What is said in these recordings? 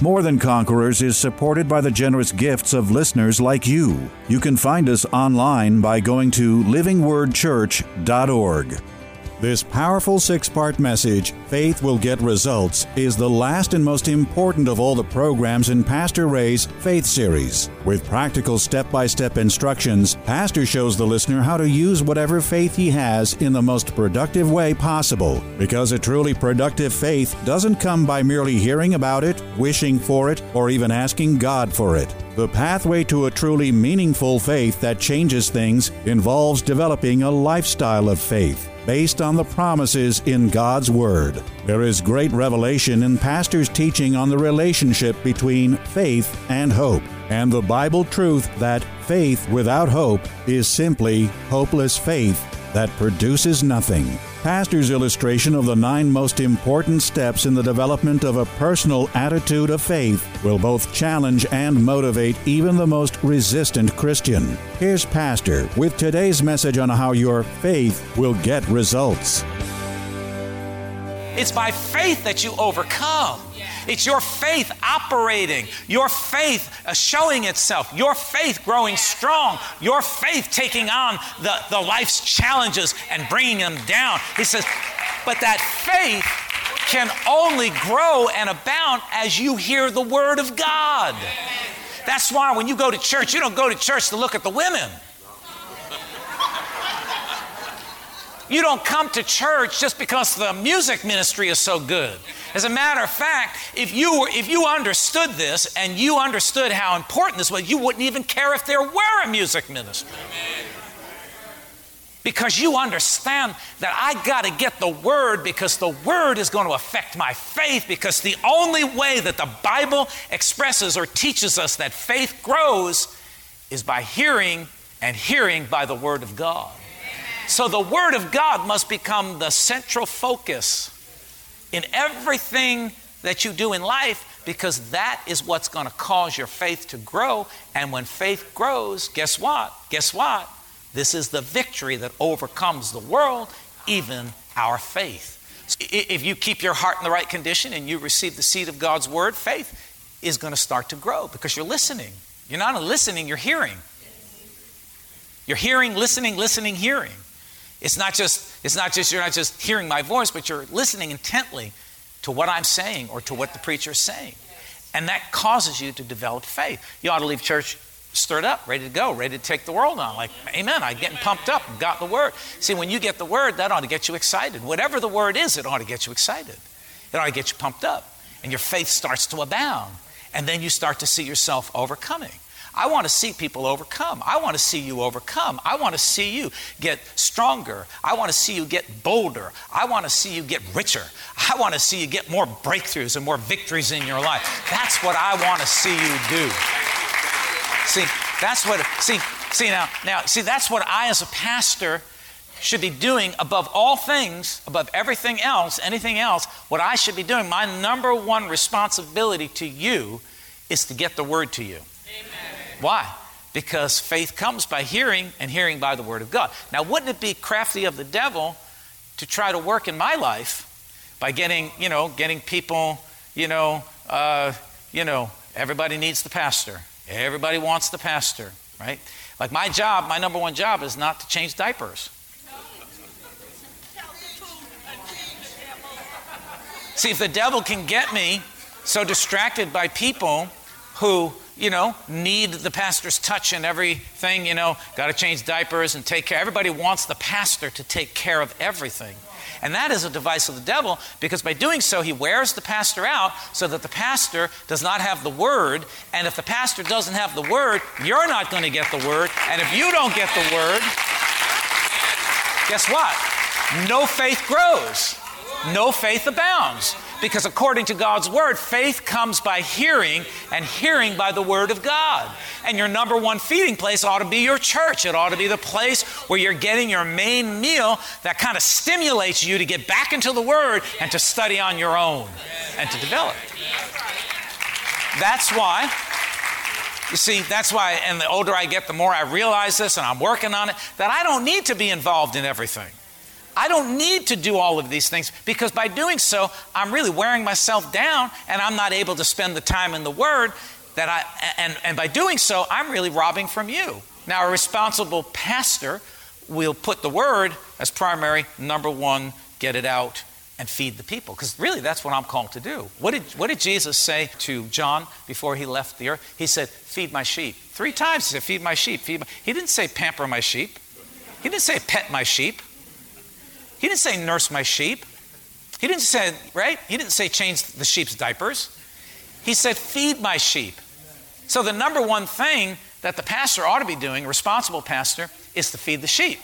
More Than Conquerors is supported by the generous gifts of listeners like you. You can find us online by going to livingwordchurch.org. This powerful six part message, Faith Will Get Results, is the last and most important of all the programs in Pastor Ray's Faith series. With practical step by step instructions, Pastor shows the listener how to use whatever faith he has in the most productive way possible. Because a truly productive faith doesn't come by merely hearing about it, wishing for it, or even asking God for it. The pathway to a truly meaningful faith that changes things involves developing a lifestyle of faith based on the promises in God's Word. There is great revelation in Pastor's teaching on the relationship between faith and hope, and the Bible truth that faith without hope is simply hopeless faith that produces nothing. Pastor's illustration of the nine most important steps in the development of a personal attitude of faith will both challenge and motivate even the most resistant Christian. Here's Pastor with today's message on how your faith will get results. It's by faith that you overcome. It's your faith operating, your faith uh, showing itself, your faith growing strong, your faith taking on the, the life's challenges and bringing them down. He says, but that faith can only grow and abound as you hear the word of God. That's why when you go to church, you don't go to church to look at the women. You don't come to church just because the music ministry is so good. As a matter of fact, if you were, if you understood this and you understood how important this was, you wouldn't even care if there were a music ministry. Because you understand that I got to get the word because the word is going to affect my faith because the only way that the Bible expresses or teaches us that faith grows is by hearing and hearing by the word of God. So the Word of God must become the central focus in everything that you do in life because that is what's going to cause your faith to grow. And when faith grows, guess what? Guess what? This is the victory that overcomes the world, even our faith. If you keep your heart in the right condition and you receive the seed of God's Word, faith is going to start to grow because you're listening. You're not listening, you're hearing. You're hearing, listening, listening, hearing. It's not just, it's not just, you're not just hearing my voice, but you're listening intently to what I'm saying or to what the preacher is saying. And that causes you to develop faith. You ought to leave church stirred up, ready to go, ready to take the world on. Like, amen, I'm getting pumped up, got the word. See, when you get the word, that ought to get you excited. Whatever the word is, it ought to get you excited. It ought to get you pumped up. And your faith starts to abound. And then you start to see yourself overcoming. I want to see people overcome. I want to see you overcome. I want to see you get stronger. I want to see you get bolder. I want to see you get richer. I want to see you get more breakthroughs and more victories in your life. That's what I want to see you do. See, that's what see see now now see that's what I as a pastor should be doing above all things, above everything else, anything else, what I should be doing, my number one responsibility to you is to get the word to you. Why? Because faith comes by hearing, and hearing by the Word of God. Now, wouldn't it be crafty of the devil to try to work in my life by getting, you know, getting people, you know, uh, you know, everybody needs the pastor. Everybody wants the pastor, right? Like my job, my number one job is not to change diapers. See, if the devil can get me so distracted by people who you know, need the pastor's touch and everything, you know, got to change diapers and take care. Everybody wants the pastor to take care of everything. And that is a device of the devil because by doing so, he wears the pastor out so that the pastor does not have the word. And if the pastor doesn't have the word, you're not going to get the word. And if you don't get the word, guess what? No faith grows. no faith abounds. Because according to God's word, faith comes by hearing, and hearing by the word of God. And your number one feeding place ought to be your church. It ought to be the place where you're getting your main meal that kind of stimulates you to get back into the word and to study on your own and to develop. That's why you see, that's why, and the older I get, the more I realize this, and I'm working on it, that I don't need to be involved in everything. I don't need to do all of these things because by doing so, I'm really wearing myself down and I'm not able to spend the time in the Word that I, and, and by doing so, I'm really robbing from you. Now, a responsible pastor will put the Word as primary, number one, get it out and feed the people. Because really, that's what I'm called to do. What did, what did Jesus say to John before he left the earth? He said, Feed my sheep. Three times he said, Feed my sheep. Feed my... He didn't say, Pamper my sheep. He didn't say, Pet my sheep. He didn't say, Nurse my sheep. He didn't say, right? He didn't say, Change the sheep's diapers. He said, Feed my sheep. So the number one thing that the pastor ought to be doing, a responsible pastor, is to feed the sheep.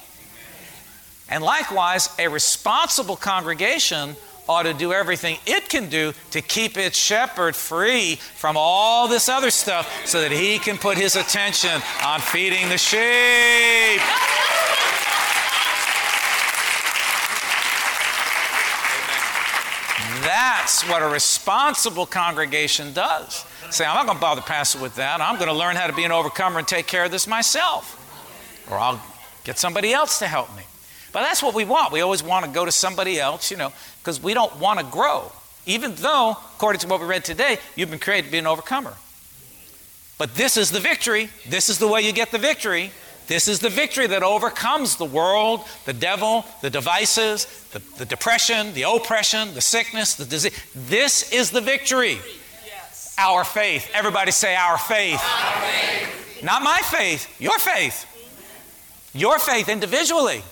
And likewise, a responsible congregation ought to do everything it can do to keep its shepherd free from all this other stuff so that he can put his attention on feeding the sheep. That's what a responsible congregation does. Say, I'm not going to bother pastor with that. I'm going to learn how to be an overcomer and take care of this myself. Or I'll get somebody else to help me. But that's what we want. We always want to go to somebody else, you know, because we don't want to grow. Even though, according to what we read today, you've been created to be an overcomer. But this is the victory. This is the way you get the victory. This is the victory that overcomes the world, the devil, the devices, the, the depression, the oppression, the sickness, the disease. This is the victory. Yes. Our faith. Everybody say, Our faith. Our faith. Not my faith, your faith. Your faith individually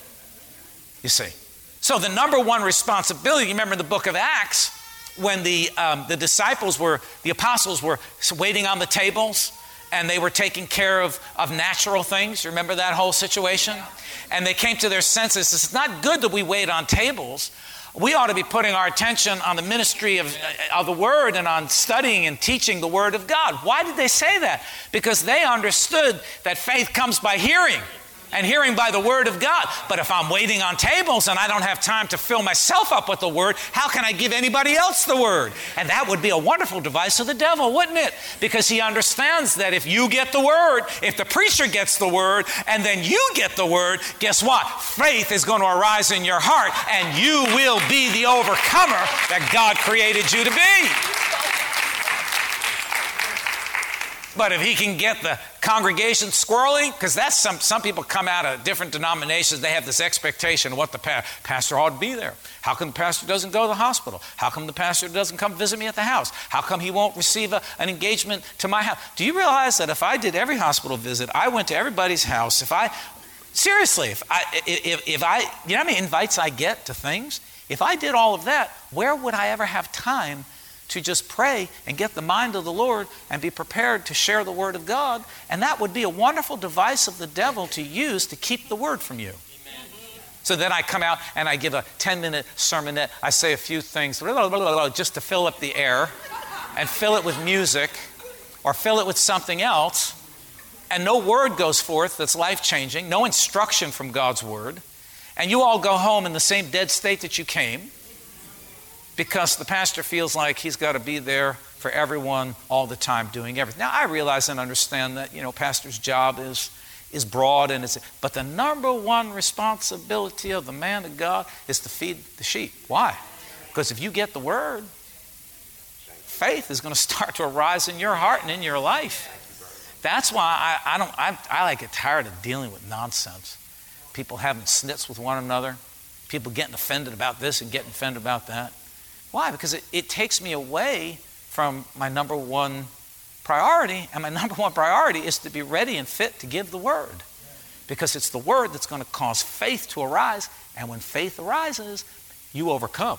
you see. So, the number one responsibility, you remember in the book of Acts, when the, um, the disciples were, the apostles were waiting on the tables and they were taking care of, of natural things. You remember that whole situation? And they came to their senses. It's not good that we wait on tables. We ought to be putting our attention on the ministry of, of the Word and on studying and teaching the Word of God. Why did they say that? Because they understood that faith comes by hearing and hearing by the word of God. But if I'm waiting on tables and I don't have time to fill myself up with the word, how can I give anybody else the word? And that would be a wonderful device of the devil, wouldn't it? Because he understands that if you get the word, if the preacher gets the word, and then you get the word, guess what? Faith is going to arise in your heart and you will be the overcomer that God created you to be. But if he can get the congregation squirrely, because that's some, some people come out of different denominations, they have this expectation of what the pa- pastor ought to be there. How come the pastor doesn't go to the hospital? How come the pastor doesn't come visit me at the house? How come he won't receive a, an engagement to my house? Do you realize that if I did every hospital visit, I went to everybody's house, if I, seriously, if I, if, if I, you know how many invites I get to things? If I did all of that, where would I ever have time to just pray and get the mind of the Lord and be prepared to share the Word of God. And that would be a wonderful device of the devil to use to keep the Word from you. So then I come out and I give a 10 minute sermonette. I say a few things just to fill up the air and fill it with music or fill it with something else. And no word goes forth that's life changing, no instruction from God's Word. And you all go home in the same dead state that you came because the pastor feels like he's got to be there for everyone all the time doing everything. Now I realize and understand that, you know, pastor's job is is broad and it's but the number one responsibility of the man of God is to feed the sheep. Why? Because if you get the word, faith is going to start to arise in your heart and in your life. That's why I, I don't I, I like get tired of dealing with nonsense. People having snits with one another, people getting offended about this and getting offended about that. Why? Because it, it takes me away from my number one priority, and my number one priority is to be ready and fit to give the word. Because it's the word that's going to cause faith to arise, and when faith arises, you overcome.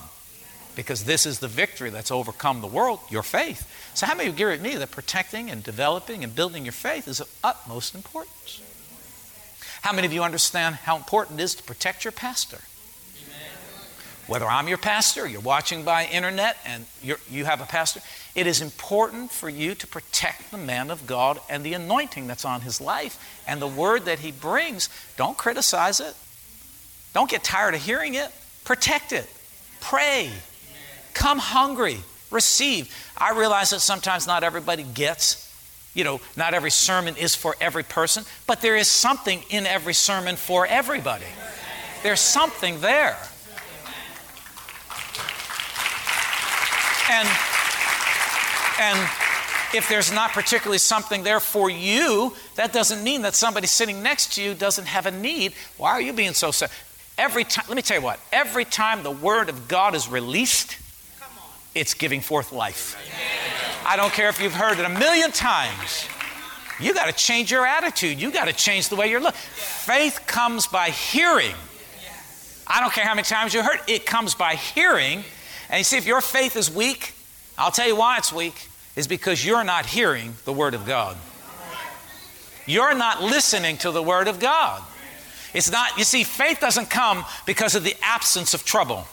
Because this is the victory that's overcome the world, your faith. So, how many of you agree with me that protecting and developing and building your faith is of utmost importance? How many of you understand how important it is to protect your pastor? Whether I'm your pastor, you're watching by internet, and you have a pastor, it is important for you to protect the man of God and the anointing that's on his life and the word that he brings. Don't criticize it. Don't get tired of hearing it. Protect it. Pray. Come hungry. Receive. I realize that sometimes not everybody gets, you know, not every sermon is for every person, but there is something in every sermon for everybody. There's something there. And and if there's not particularly something there for you, that doesn't mean that somebody sitting next to you doesn't have a need. Why are you being so sad? Every time, let me tell you what, every time the word of God is released, it's giving forth life. I don't care if you've heard it a million times. You got to change your attitude. You got to change the way you're looking. Faith comes by hearing. I don't care how many times you heard it, it comes by hearing. And you see, if your faith is weak, I'll tell you why it's weak, is because you're not hearing the Word of God. You're not listening to the Word of God. It's not, you see, faith doesn't come because of the absence of trouble.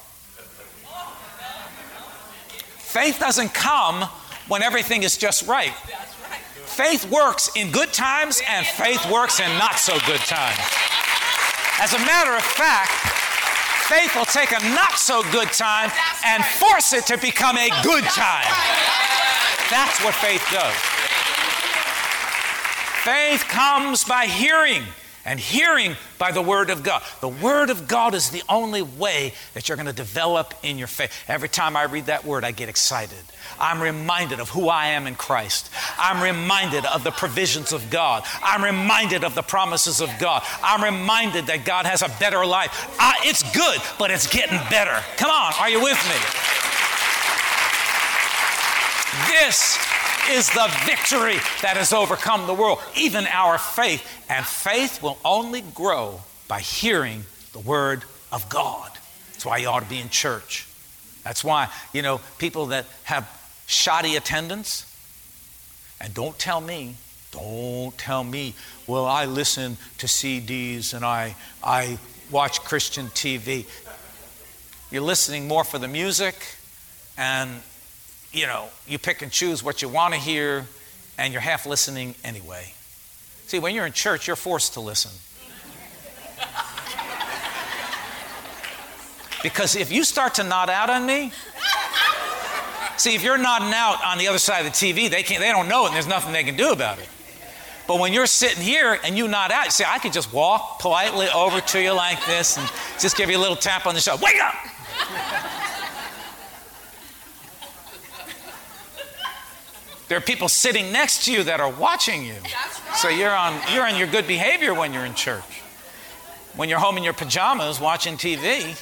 Faith doesn't come when everything is just right. Faith works in good times and faith works in not so good times. As a matter of fact, faith will take a not so good time and force it to become a good time. That's what faith does. Faith comes by hearing and hearing by the Word of God. The Word of God is the only way that you're going to develop in your faith. Every time I read that Word, I get excited. I'm reminded of who I am in Christ. I'm reminded of the provisions of God. I'm reminded of the promises of God. I'm reminded that God has a better life. Uh, it's good, but it's getting better. Come on, are you with me? This is the victory that has overcome the world, even our faith. And faith will only grow by hearing the Word of God. That's why you ought to be in church. That's why, you know, people that have shoddy attendance, and don't tell me, don't tell me, well, I listen to CDs and I, I watch Christian TV. You're listening more for the music and you know, you pick and choose what you want to hear, and you're half listening anyway. See, when you're in church, you're forced to listen. Because if you start to nod out on me, see, if you're nodding out on the other side of the TV, they, can't, they don't know it and there's nothing they can do about it. But when you're sitting here and you nod out, see, I could just walk politely over to you like this and just give you a little tap on the shoulder. Wake up! There are people sitting next to you that are watching you. So you're on, you're on your good behavior when you're in church. When you're home in your pajamas watching TV,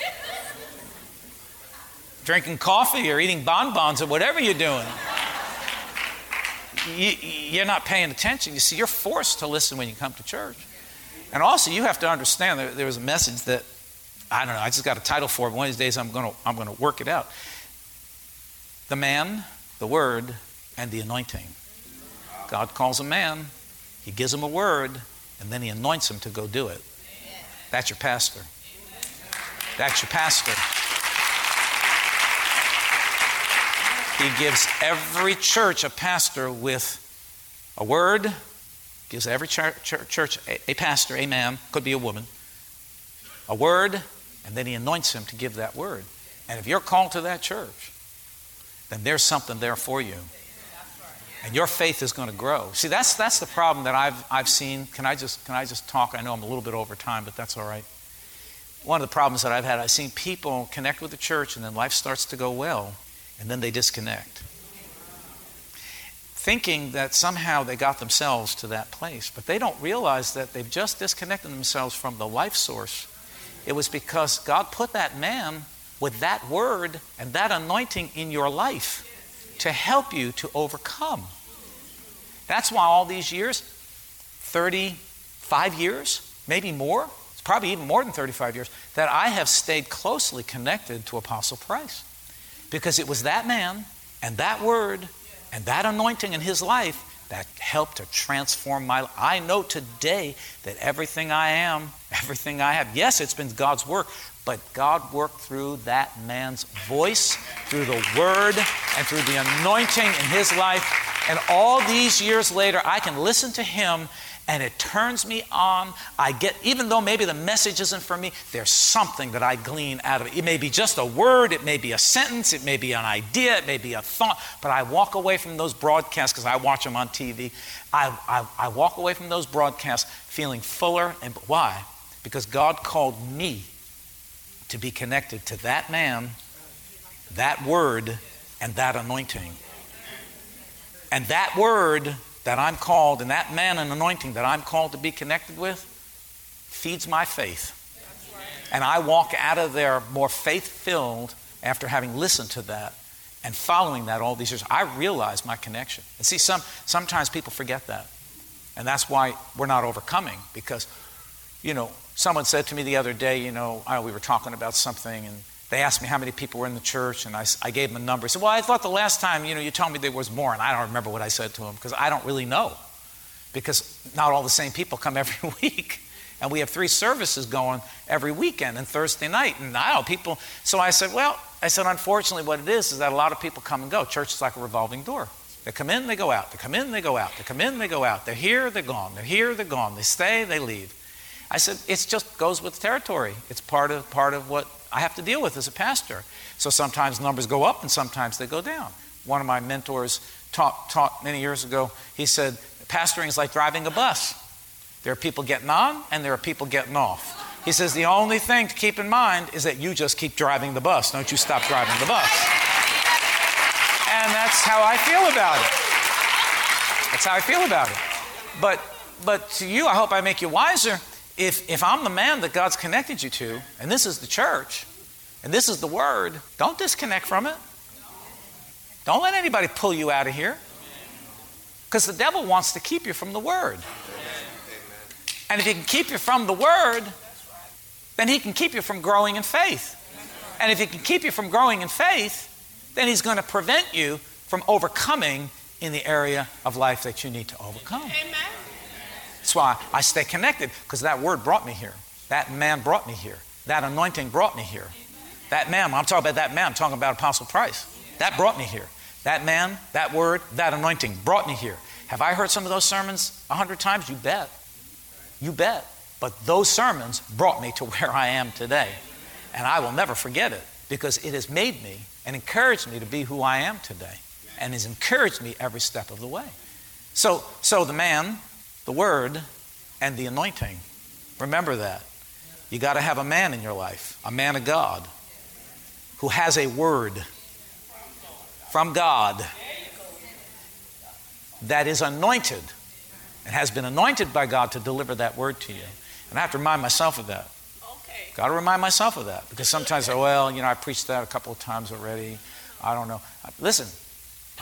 drinking coffee or eating bonbons or whatever you're doing, you, are not paying attention. You see, you're forced to listen when you come to church. And also, you have to understand that there was a message that, I don't know, I just got a title for it. One of these days, I'm going to I'm going to work it out. The man, the word, and the anointing. God calls a man, he gives him a word, and then he anoints him to go do it. That's your pastor. That's your pastor. He gives every church a pastor with a word, gives every church a pastor, a man, could be a woman, a word, and then he anoints him to give that word. And if you're called to that church, then there's something there for you and your faith is going to grow. See, that's, that's the problem that I've, I've seen. Can I, just, can I just talk? I know I'm a little bit over time, but that's all right. One of the problems that I've had, I've seen people connect with the church and then life starts to go well, and then they disconnect. Thinking that somehow they got themselves to that place, but they don't realize that they've just disconnected themselves from the life source. It was because God put that man with that word and that anointing in your life to help you to overcome. That's why all these years 35 years, maybe more, it's probably even more than 35 years that I have stayed closely connected to Apostle Price. Because it was that man and that word and that anointing in his life that helped to transform my life. I know today that everything I am, everything I have, yes, it's been God's work, but God worked through that man's voice, through the word, and through the anointing in his life. And all these years later, I can listen to him and it turns me on. I get, even though maybe the message isn't for me, there's something that I glean out of it. It may be just a word, it may be a sentence, it may be an idea, it may be a thought, but I walk away from those broadcasts because I watch them on TV. I, I, I walk away from those broadcasts feeling fuller. And why? Because God called me to be connected to that man, that word, and that anointing. And that word that I'm called and that man and anointing that I'm called to be connected with feeds my faith. And I walk out of there more faith filled after having listened to that and following that all these years. I realize my connection. And see, some, sometimes people forget that. And that's why we're not overcoming because, you know, someone said to me the other day, you know, I, we were talking about something and they asked me how many people were in the church, and I, I gave them a number. I said, Well, I thought the last time you, know, you told me there was more, and I don't remember what I said to them because I don't really know. Because not all the same people come every week. And we have three services going every weekend and Thursday night. And I don't people. So I said, Well, I said, unfortunately, what it is is that a lot of people come and go. Church is like a revolving door. They come in, they go out. They come in, they go out. They come in, they go out. They're here, they're gone. They're here, they're gone. They stay, they leave. I said, it just goes with territory. It's part of part of what I have to deal with as a pastor. So sometimes numbers go up and sometimes they go down. One of my mentors taught, taught many years ago, he said, pastoring is like driving a bus. There are people getting on and there are people getting off. He says, the only thing to keep in mind is that you just keep driving the bus. Don't you stop driving the bus. And that's how I feel about it. That's how I feel about it. But, but to you, I hope I make you wiser if, if I'm the man that God's connected you to, and this is the church, and this is the word, don't disconnect from it. Don't let anybody pull you out of here. Because the devil wants to keep you from the word. And if he can keep you from the word, then he can keep you from growing in faith. And if he can keep you from growing in faith, then he's going to prevent you from overcoming in the area of life that you need to overcome. Amen. That's why I stay connected, because that word brought me here. That man brought me here. That anointing brought me here. That man, I'm talking about that man, I'm talking about Apostle Price. That brought me here. That man, that word, that anointing brought me here. Have I heard some of those sermons a hundred times? You bet. You bet. But those sermons brought me to where I am today. And I will never forget it because it has made me and encouraged me to be who I am today and has encouraged me every step of the way. So, so the man the Word and the anointing. Remember that. You got to have a man in your life, a man of God, who has a word from God that is anointed and has been anointed by God to deliver that word to you. And I have to remind myself of that. Okay. Got to remind myself of that because sometimes, oh, well, you know, I preached that a couple of times already. I don't know. Listen,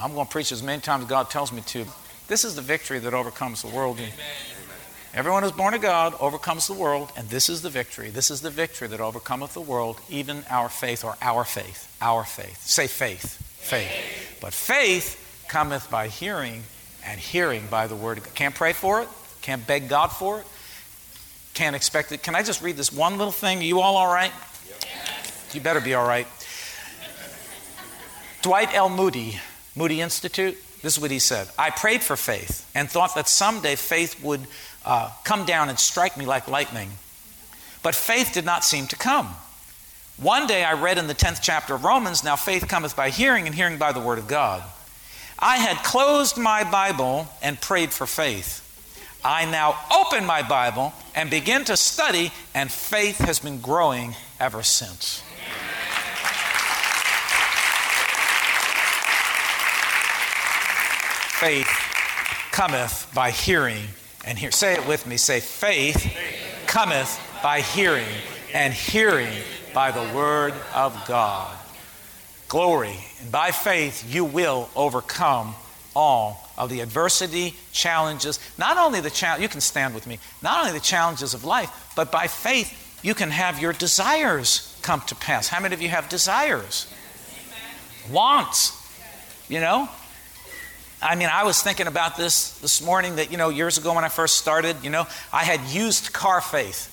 I'm going to preach as many times as God tells me to. This is the victory that overcomes the world. Amen. Everyone who's born of God overcomes the world, and this is the victory. This is the victory that overcometh the world, even our faith, or our faith. Our faith. Say faith. Faith. But faith cometh by hearing, and hearing by the word of God. Can't pray for it, can't beg God for it, can't expect it. Can I just read this one little thing? Are you all all right? You better be all right. Dwight L. Moody, Moody Institute. This is what he said I prayed for faith and thought that someday faith would uh, come down and strike me like lightning. But faith did not seem to come. One day I read in the 10th chapter of Romans, Now faith cometh by hearing, and hearing by the word of God. I had closed my Bible and prayed for faith. I now open my Bible and begin to study, and faith has been growing ever since. Faith cometh by hearing and hear. Say it with me. Say, faith cometh by hearing, and hearing by the word of God. Glory. And by faith, you will overcome all of the adversity, challenges, not only the challenge, you can stand with me, not only the challenges of life, but by faith, you can have your desires come to pass. How many of you have desires? Wants. You know, I mean, I was thinking about this this morning that, you know, years ago when I first started, you know, I had used car faith.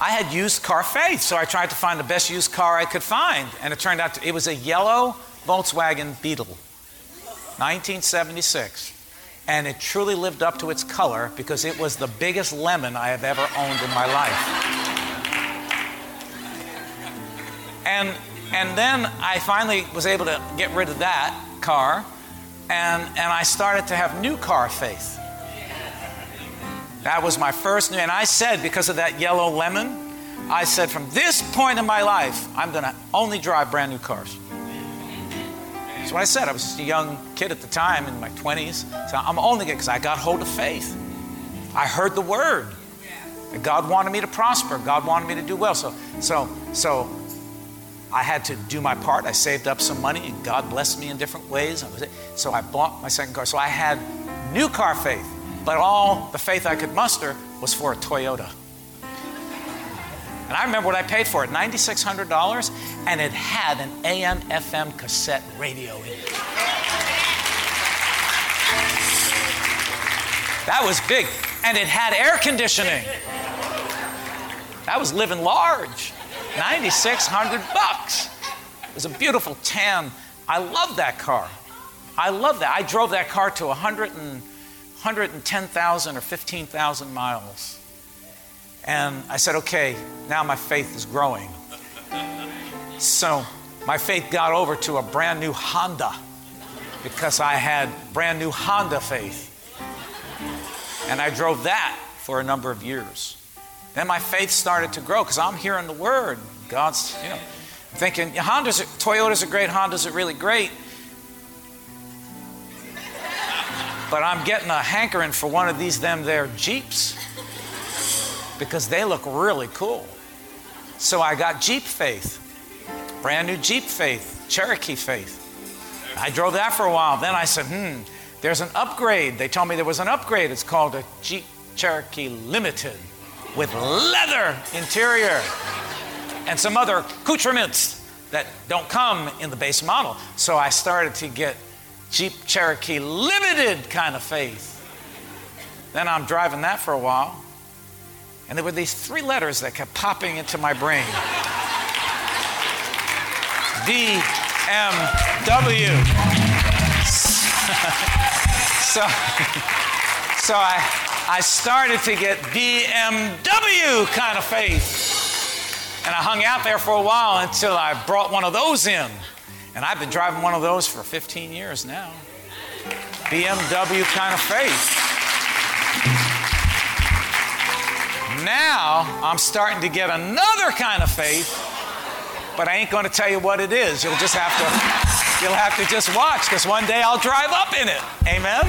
I had used car faith, so I tried to find the best used car I could find, and it turned out to, it was a yellow Volkswagen Beetle, 1976. And it truly lived up to its color because it was the biggest lemon I have ever owned in my life. And, and then I finally was able to get rid of that car, and, and I started to have new car faith. That was my first new, and I said, because of that yellow lemon, I said, from this point in my life, I'm going to only drive brand new cars. That's what I said. I was just a young kid at the time in my 20s. So I'm only because I got hold of faith. I heard the word. God wanted me to prosper. God wanted me to do well. So, so, so I had to do my part. I saved up some money, and God blessed me in different ways. So I bought my second car. So I had new car faith. But all the faith I could muster was for a Toyota. And I remember what I paid for it $9,600, and it had an AM FM cassette radio in it. That was big. And it had air conditioning. That was living large. 9600 bucks. It was a beautiful tan. I love that car. I love that. I drove that car to 100 and 110,000 or 15,000 miles. And I said, okay, now my faith is growing. So my faith got over to a brand new Honda because I had brand new Honda faith. And I drove that for a number of years. Then my faith started to grow because I'm hearing the word. God's, you know, thinking, Hondas, Toyotas are great, Hondas are really great. But I'm getting a hankering for one of these, them there Jeeps because they look really cool. So I got Jeep Faith, brand new Jeep Faith, Cherokee Faith. I drove that for a while. Then I said, hmm, there's an upgrade. They told me there was an upgrade. It's called a Jeep Cherokee Limited with leather interior and some other accoutrements that don't come in the base model. So I started to get Jeep Cherokee Limited kind of faith. Then I'm driving that for a while. And there were these three letters that kept popping into my brain BMW. so, so I, I started to get BMW kind of faith. And I hung out there for a while until I brought one of those in. And I've been driving one of those for 15 years now. BMW kind of faith. Now I'm starting to get another kind of faith, but I ain't going to tell you what it is. You'll just have to you'll have to just watch because one day I'll drive up in it. Amen.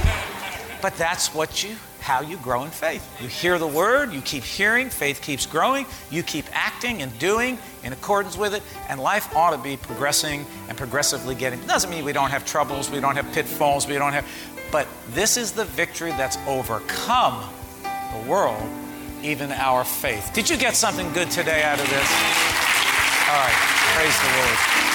But that's what you how you grow in faith. You hear the word, you keep hearing, faith keeps growing, you keep acting and doing in accordance with it, and life ought to be progressing and progressively getting. It Doesn't mean we don't have troubles, we don't have pitfalls, we don't have, but this is the victory that's overcome the world, even our faith. Did you get something good today out of this? All right, praise the Lord.